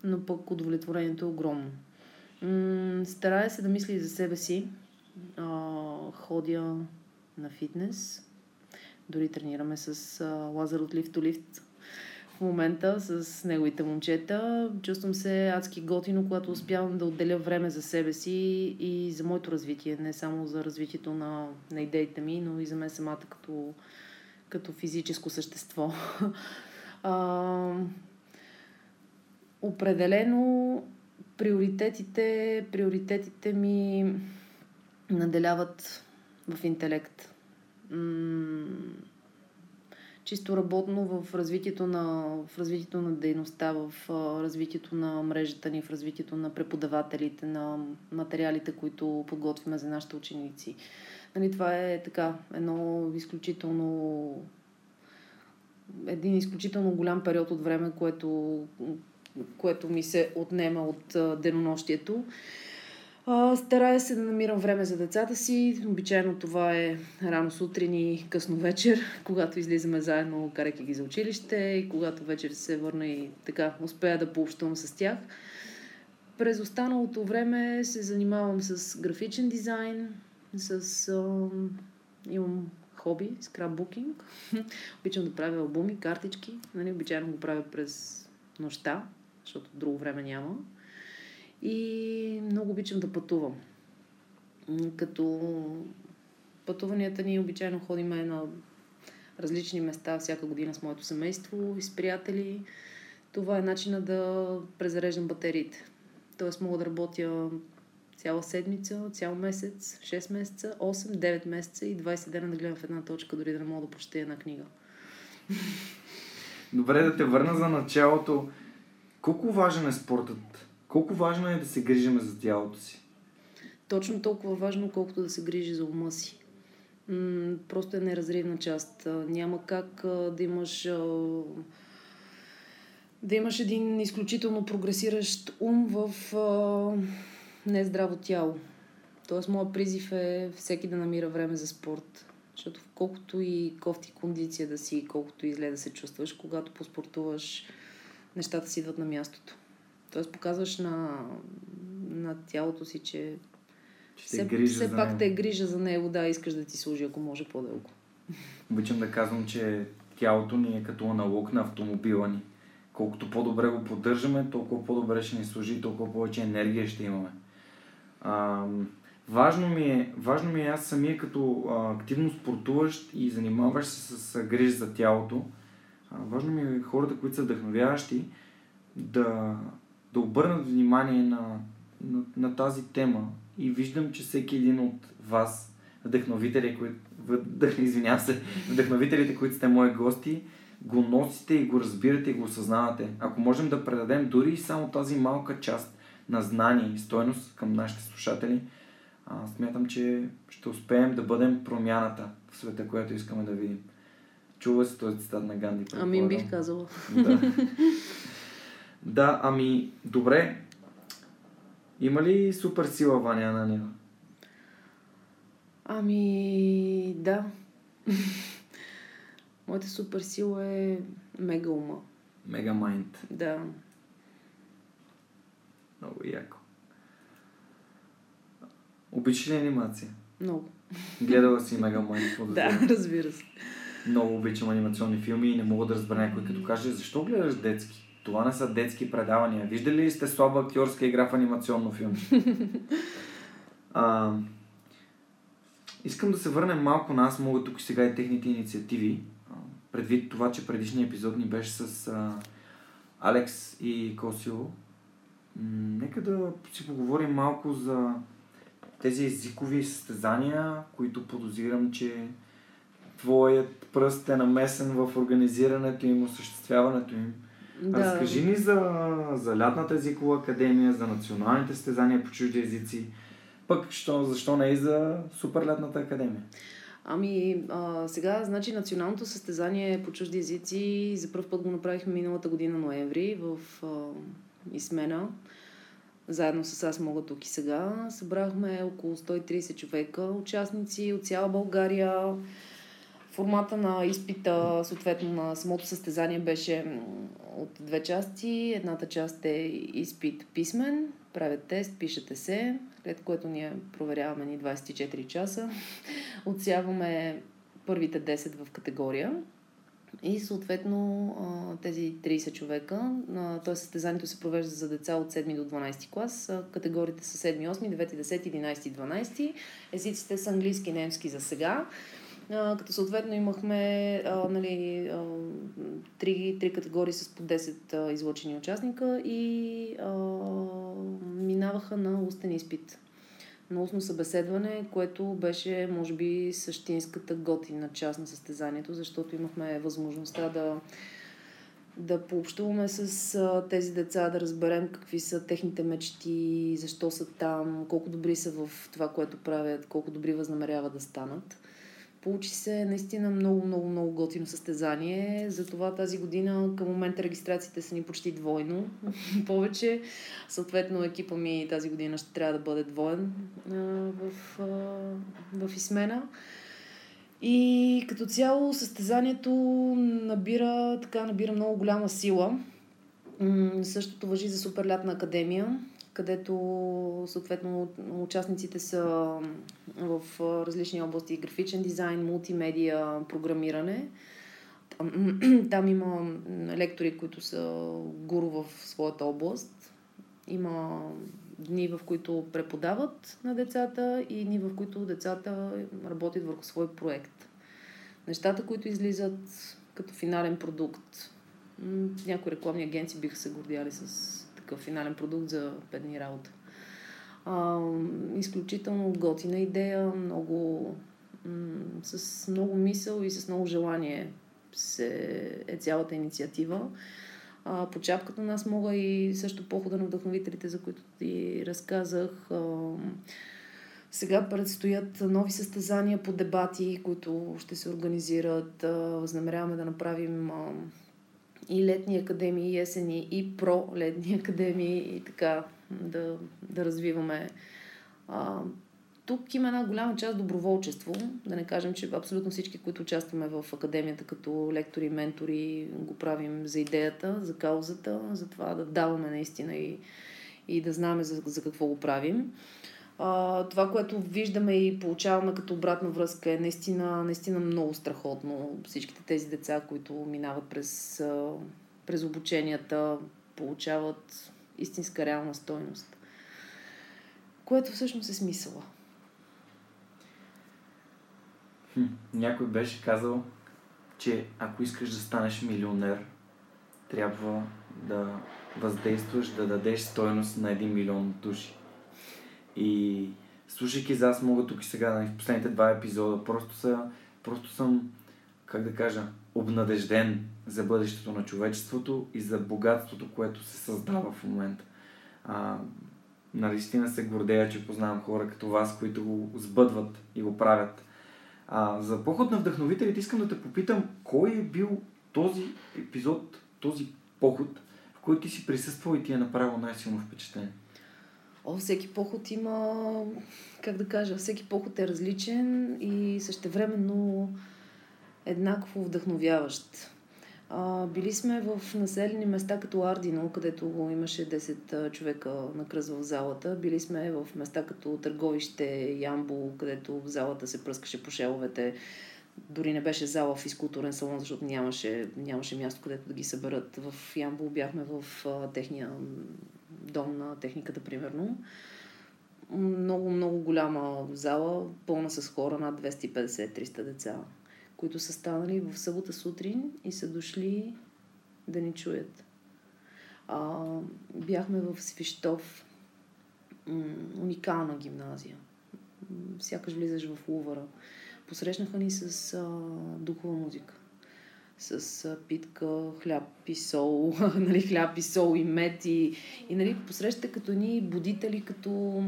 [SPEAKER 2] но пък удовлетворението е огромно. Старая се да мисля и за себе си. А, ходя на фитнес. Дори тренираме с а, Лазар от to Lift в момента с неговите момчета. Чувствам се адски готино, когато успявам да отделя време за себе си и за моето развитие. Не само за развитието на, на идеите ми, но и за мен самата като, като физическо същество. а, определено приоритетите, приоритетите ми наделяват в интелект. Чисто работно в развитието на, в развитието на дейността, в развитието на мрежата ни, в развитието на преподавателите, на материалите, които подготвяме за нашите ученици. Нали, това е така, едно изключително един изключително голям период от време, което, което ми се отнема от а, денонощието. Старая се да намирам време за децата си. Обичайно това е рано сутрин и късно вечер, когато излизаме заедно, карайки ги за училище и когато вечер се върна и така успея да пообщувам с тях. През останалото време се занимавам с графичен дизайн, с... А, имам хоби, скраббукинг. Обичам да правя албуми, картички. Нали, обичайно го правя през нощта, защото друго време няма. И много обичам да пътувам. Като пътуванията ни обичайно ходиме на различни места всяка година с моето семейство и с приятели. Това е начина да презареждам батериите. Тоест мога да работя цяла седмица, цял месец, 6 месеца, 8, 9 месеца и 20 дена да гледам в една точка, дори да не мога да прочета една книга.
[SPEAKER 1] Добре да те върна за началото. Колко важен е спортът? Колко важно е да се грижиме за тялото си?
[SPEAKER 2] Точно толкова важно, колкото да се грижи за ума си. Просто е неразривна част. Няма как да имаш да имаш един изключително прогресиращ ум в нездраво тяло. Тоест, моят призив е всеки да намира време за спорт. Защото колкото и кофти кондиция да си, колкото и зле да се чувстваш, когато поспортуваш, нещата си идват на мястото. Тоест показваш на, на тялото си, че,
[SPEAKER 1] Че
[SPEAKER 2] все,
[SPEAKER 1] грижа
[SPEAKER 2] все пак
[SPEAKER 1] него.
[SPEAKER 2] те е грижа за него, да, искаш да ти служи, ако може по-дълго.
[SPEAKER 1] Обичам да казвам, че тялото ни е като аналог на автомобила ни. Колкото по-добре го поддържаме, толкова по-добре ще ни служи, толкова повече енергия ще имаме. А, важно, ми е, важно ми е аз самия като а, активно спортуващ и занимаващ се с грижа за тялото. Важно ми е хората, които са вдъхновяващи, да, да обърнат внимание на, на, на тази тема. И виждам, че всеки един от вас, вдъхновители, които, извинявам се, вдъхновителите, които сте мои гости, го носите и го разбирате и го осъзнавате. Ако можем да предадем дори и само тази малка част на знание и стойност към нашите слушатели, а, смятам, че ще успеем да бъдем промяната в света, която искаме да видим. Чува се този цитат на Ганди.
[SPEAKER 2] Ами им бих
[SPEAKER 1] предполагам.
[SPEAKER 2] казала.
[SPEAKER 1] Да. да, ами, добре. Има ли супер сила Ваня Ананева?
[SPEAKER 2] Ами, да. Моята супер сила е мега ума.
[SPEAKER 1] Мегамайнд.
[SPEAKER 2] Да.
[SPEAKER 1] Много яко. Обичаш ли анимация?
[SPEAKER 2] Много.
[SPEAKER 1] Гледала си Мегамайнд.
[SPEAKER 2] Да, разбира се.
[SPEAKER 1] Много обичам анимационни филми и не мога да разбера някой като каже защо гледаш детски? Това не са детски предавания. Виждали ли сте слаба актьорска игра в анимационно филм? а, искам да се върнем малко на аз мога тук и сега и техните инициативи. Предвид това, че предишният епизод ни беше с а, Алекс и Косио. М, нека да си поговорим малко за тези езикови състезания, които подозирам, че твоят пръст е намесен в организирането им, осъществяването им.
[SPEAKER 2] Да.
[SPEAKER 1] Разкажи ни за, за Лятната езикова академия, за националните състезания по чужди езици, пък що, защо не и за Суперлятната академия?
[SPEAKER 2] Ами, а, сега, значи, националното състезание по чужди езици за първ път го направихме миналата година ноември в а, Исмена. Заедно с аз мога тук и сега. Събрахме около 130 човека, участници от цяла България. Формата на изпита, съответно на самото състезание беше от две части. Едната част е изпит писмен, правят тест, пишете се, след което ние проверяваме ни 24 часа. Отсяваме първите 10 в категория и съответно тези 30 човека, т.е. състезанието се провежда за деца от 7 до 12 клас, категориите са 7, 8, 9, 10, 11 и 12. Езиците са английски и немски за сега. Като съответно имахме а, нали, а, три, три категории с по 10 а, излъчени участника и а, минаваха на устен изпит. На устно събеседване, което беше, може би, същинската готина част на състезанието, защото имахме възможността да, да пообщуваме с а, тези деца, да разберем какви са техните мечти, защо са там, колко добри са в това, което правят, колко добри възнамеряват да станат. Получи се наистина много, много, много готино състезание. Затова тази година към момента регистрациите са ни почти двойно повече. Съответно екипа ми тази година ще трябва да бъде двоен а, в, а, в Исмена. И като цяло състезанието набира, така, набира много голяма сила. М- същото въжи за Суперлятна академия, където съответно участниците са в различни области графичен дизайн, мултимедия, програмиране. Там, там има лектори, които са гуру в своята област. Има дни, в които преподават на децата и дни, в които децата работят върху свой проект. Нещата, които излизат като финален продукт. Някои рекламни агенции биха се гордяли с такъв финален продукт за 5 дни работа. А, изключително готина идея, много, м- с много мисъл и с много желание се е цялата инициатива. А, по чапката на нас мога и също похода на вдъхновителите, за които ти разказах. А, сега предстоят нови състезания по дебати, които ще се организират. Възнамеряваме да направим и летни академии, и есени, и про-летни академии, и така да, да развиваме. А, тук има една голяма част доброволчество. Да не кажем, че абсолютно всички, които участваме в академията като лектори, ментори, го правим за идеята, за каузата, за това да даваме наистина и, и да знаем за, за какво го правим. Това, което виждаме и получаваме като обратна връзка е наистина, наистина много страхотно. Всичките тези деца, които минават през, през обученията, получават истинска реална стойност. Което всъщност е смисъла.
[SPEAKER 1] Хм, някой беше казал, че ако искаш да станеш милионер, трябва да въздействаш, да дадеш стойност на един милион души. И слушайки за аз мога тук и сега, нали, в последните два епизода, просто, са, просто съм, как да кажа, обнадежден за бъдещето на човечеството и за богатството, което се създава в момента. А, наистина се гордея, че познавам хора като вас, които го сбъдват и го правят. А, за поход на вдъхновителите искам да те попитам, кой е бил този епизод, този поход, в който ти си присъствал и ти е направил най-силно впечатление?
[SPEAKER 2] О, всеки поход има, как да кажа, всеки поход е различен и същевременно еднакво вдъхновяващ. А, били сме в населени места като Ардино, където имаше 10 човека на кръз в залата. Били сме в места като Търговище, Ямбо, където в залата се пръскаше по шеловете. Дори не беше зала в физкултурен салон, защото нямаше, нямаше място, където да ги съберат. В Ямбо бяхме в а, техния дом на техниката, примерно. Много, много голяма зала, пълна с хора, над 250-300 деца които са станали в събота сутрин и са дошли да ни чуят. А, бяхме в Свищов, уникална гимназия. Сякаш влизаш в Лувара. Посрещнаха ни с а, духова музика. С питка, хляб и сол, нали, хляб и сол и мед и, и нали, посрещате като ни будители, като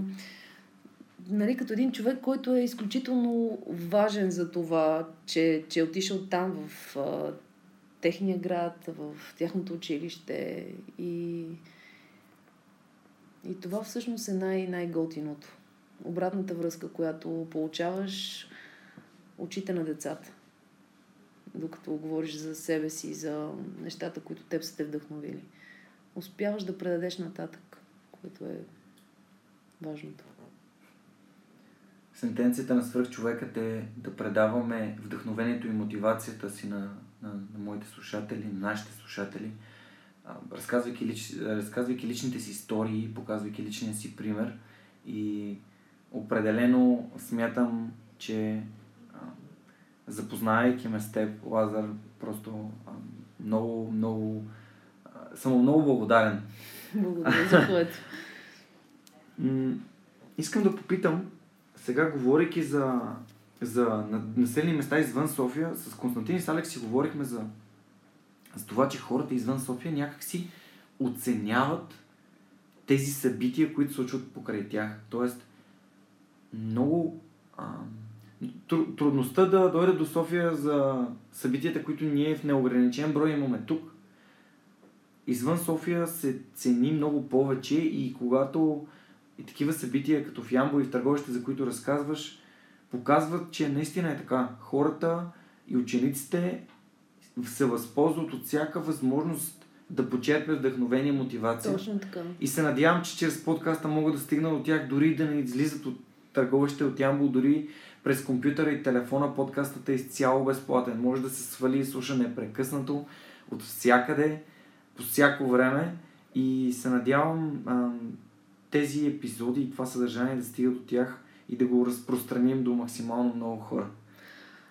[SPEAKER 2] нали, като един човек, който е изключително важен за това, че, че е отишъл там в а, техния град, в тяхното училище и, и това всъщност е най- най-готиното. Обратната връзка, която получаваш очите на децата. Докато говориш за себе си, за нещата, които теб са те вдъхновили. Успяваш да предадеш нататък, което е важното.
[SPEAKER 1] Сентенцията на свръхчовекът е да предаваме вдъхновението и мотивацията си на, на, на моите слушатели, на нашите слушатели, разказвайки, лич, разказвайки личните си истории, показвайки личния си пример. И определено смятам, че запознавайки ме с теб, Лазар, просто много, много съм много благодарен.
[SPEAKER 2] Благодаря за което.
[SPEAKER 1] Искам да попитам, сега говорейки за, за населени места извън София, с Константин и с Алекс си говорихме за, за това, че хората извън София някакси оценяват тези събития, които се случват покрай тях. Тоест, много а, трудността да дойде до София за събитията, които ние в неограничен брой имаме тук. Извън София се цени много повече и когато и такива събития, като в Ямбо и в Търговище, за които разказваш, показват, че наистина е така. Хората и учениците се възползват от всяка възможност да почерпят вдъхновение и мотивация.
[SPEAKER 2] Точно така.
[SPEAKER 1] И се надявам, че чрез подкаста мога да стигна от тях, дори да не излизат от търговище от Ямбол, дори през компютъра и телефона подкастът е изцяло безплатен. Може да се свали и слуша непрекъснато от всякъде, по всяко време и се надявам тези епизоди и това съдържание да стига до тях и да го разпространим до максимално много хора?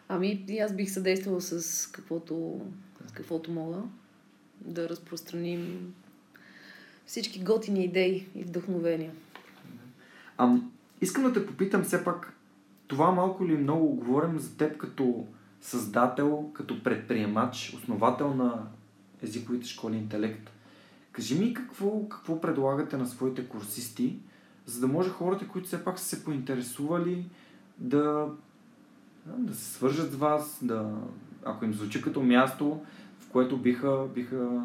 [SPEAKER 2] Ами, и аз бих съдействала с каквото, с каквото мога да разпространим всички готини идеи и вдъхновения.
[SPEAKER 1] Ам, искам да те попитам все пак, това малко ли много говорим за теб като създател, като предприемач, основател на езиковите школи интелект. Кажи ми какво, какво предлагате на своите курсисти, за да може хората, които все пак са се поинтересували, да, да се свържат с вас, да, ако им звучи като място, в което биха, биха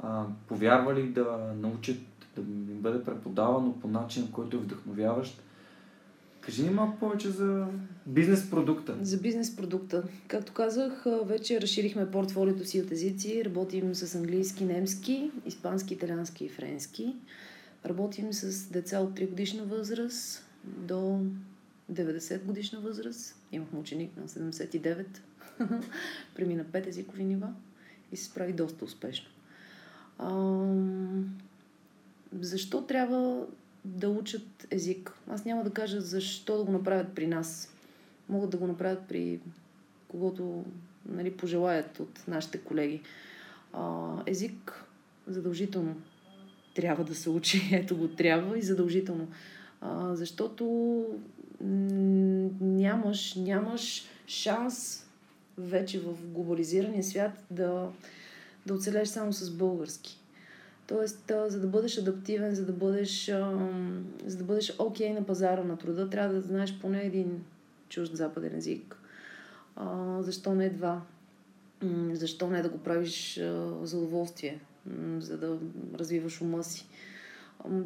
[SPEAKER 1] а, повярвали да научат, да им бъде преподавано по начин, който е вдъхновяващ. Кажи ни малко повече за бизнес продукта.
[SPEAKER 2] За бизнес продукта. Както казах, вече разширихме портфолиото си от езици. Работим с английски, немски, испански, италиански и френски. Работим с деца от 3 годишна възраст до 90 годишна възраст. Имахме ученик на 79. Премина 5 езикови нива и се справи доста успешно. А, защо трябва да учат език? Аз няма да кажа защо да го направят при нас. Могат да го направят при когото нали, пожелаят от нашите колеги. А, език задължително трябва да се учи. Ето го трябва и задължително. А, защото нямаш, нямаш шанс вече в глобализирания свят да, да оцелеш само с български. Тоест, за да бъдеш адаптивен, за да бъдеш, за да бъдеш окей на пазара на труда, трябва да знаеш поне един чужд западен език. защо не два? Защо не да го правиш за удоволствие, за да развиваш ума си?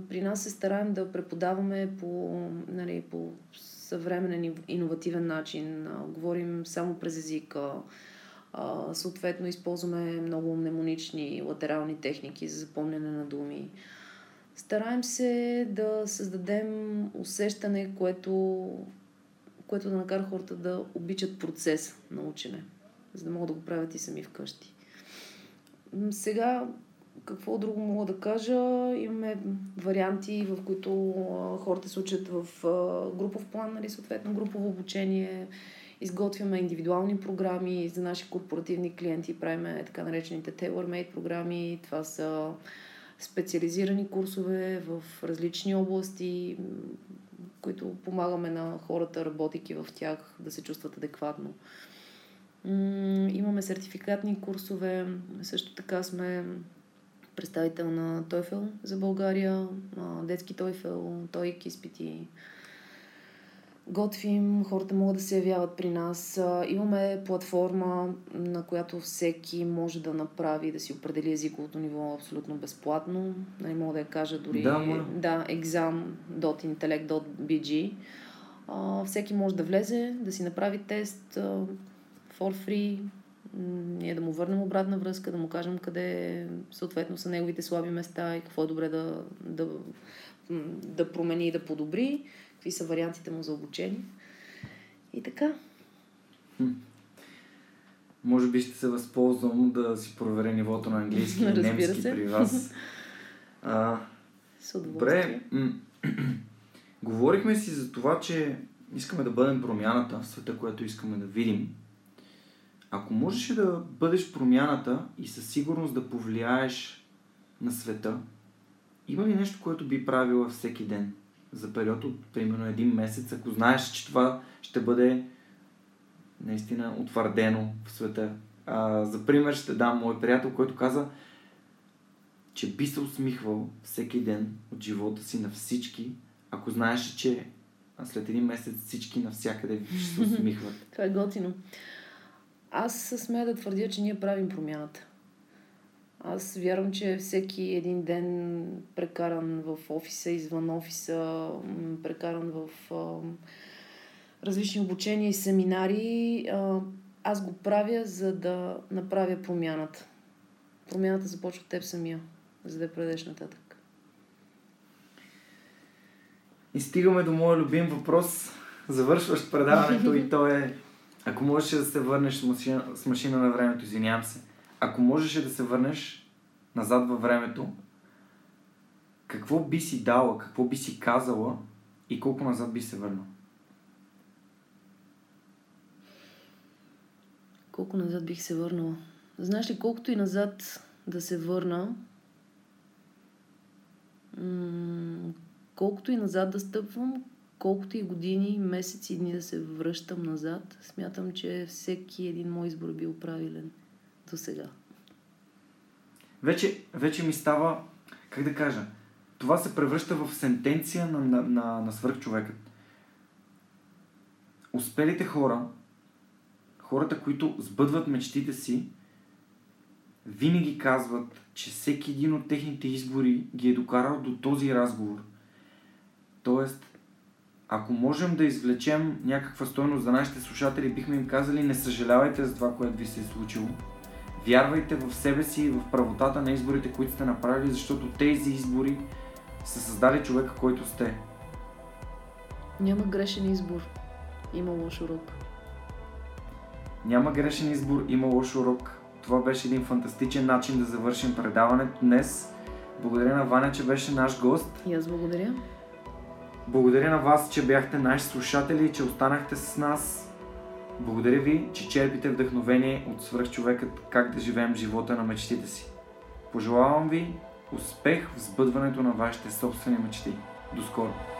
[SPEAKER 2] При нас се стараем да преподаваме по, нали, по съвременен, иновативен начин. Говорим само през езика. Съответно, използваме много мнемонични латерални техники за запомняне на думи. Стараем се да създадем усещане, което, което да накара хората да обичат процес на учене, за да могат да го правят и сами вкъщи. Сега какво друго мога да кажа? Имаме варианти, в които хората се учат в групов план, нали, съответно групово обучение. Изготвяме индивидуални програми за наши корпоративни клиенти. Правиме така наречените tailor-made програми. Това са специализирани курсове в различни области, които помагаме на хората, работейки в тях, да се чувстват адекватно. Имаме сертификатни курсове, също така сме представител на TOEFL за България, детски TOEFL, TOEIC изпити. Готвим, хората могат да се явяват при нас. Имаме платформа, на която всеки може да направи, да си определи езиковото ниво абсолютно безплатно. Не нали, мога да я кажа дори.
[SPEAKER 1] Да,
[SPEAKER 2] да exam.intellect.bg. Всеки може да влезе, да си направи тест for free, ние да му върнем обратна връзка, да му кажем къде съответно са неговите слаби места и какво е добре да, да, да промени и да подобри, какви са вариантите му за обучение. И така.
[SPEAKER 1] Може би ще се възползвам да си проверя нивото на английски и немски се. при вас. А,
[SPEAKER 2] С
[SPEAKER 1] добре. Говорихме си за това, че искаме да бъдем промяната в света, което искаме да видим. Ако можеш да бъдеш промяната и със сигурност да повлияеш на света, има ли нещо, което би правила всеки ден за период от примерно един месец, ако знаеш, че това ще бъде наистина утвърдено в света? А, за пример ще дам мой приятел, който каза, че би се усмихвал всеки ден от живота си на всички, ако знаеш, че след един месец всички навсякъде ще се усмихват.
[SPEAKER 2] Това е готино. Аз смея да твърдя, че ние правим промяната. Аз вярвам, че всеки един ден прекаран в офиса, извън офиса, прекаран в а, различни обучения и семинари, а, аз го правя, за да направя промяната. Промяната започва от теб самия, за да предеш нататък.
[SPEAKER 1] И стигаме до моя любим въпрос, завършващ предаването и то е ако можеш да се върнеш с машина, с машина на времето, извинявам се, ако можеш да се върнеш назад във времето, какво би си дала, какво би си казала и колко назад би се върнал?
[SPEAKER 2] Колко назад бих се върнала? Знаеш ли, колкото и назад да се върна, колкото и назад да стъпвам, колкото и години, месеци дни да се връщам назад, смятам, че всеки един мой избор е бил правилен до сега.
[SPEAKER 1] Вече, вече ми става, как да кажа, това се превръща в сентенция на, на, на, на свърхчовекът. Успелите хора, хората, които сбъдват мечтите си, винаги казват, че всеки един от техните избори ги е докарал до този разговор. Тоест, ако можем да извлечем някаква стойност за нашите слушатели, бихме им казали не съжалявайте за това, което ви се е случило. Вярвайте в себе си и в правотата на изборите, които сте направили, защото тези избори са създали човека, който сте.
[SPEAKER 2] Няма грешен избор. Има лош урок.
[SPEAKER 1] Няма грешен избор, има лош урок. Това беше един фантастичен начин да завършим предаването днес. Благодаря на Ваня, че беше наш гост.
[SPEAKER 2] И аз благодаря.
[SPEAKER 1] Благодаря на вас, че бяхте наши слушатели и че останахте с нас. Благодаря ви, че черпите вдъхновение от свръхчовекът как да живеем живота на мечтите си. Пожелавам ви успех в сбъдването на вашите собствени мечти. До скоро!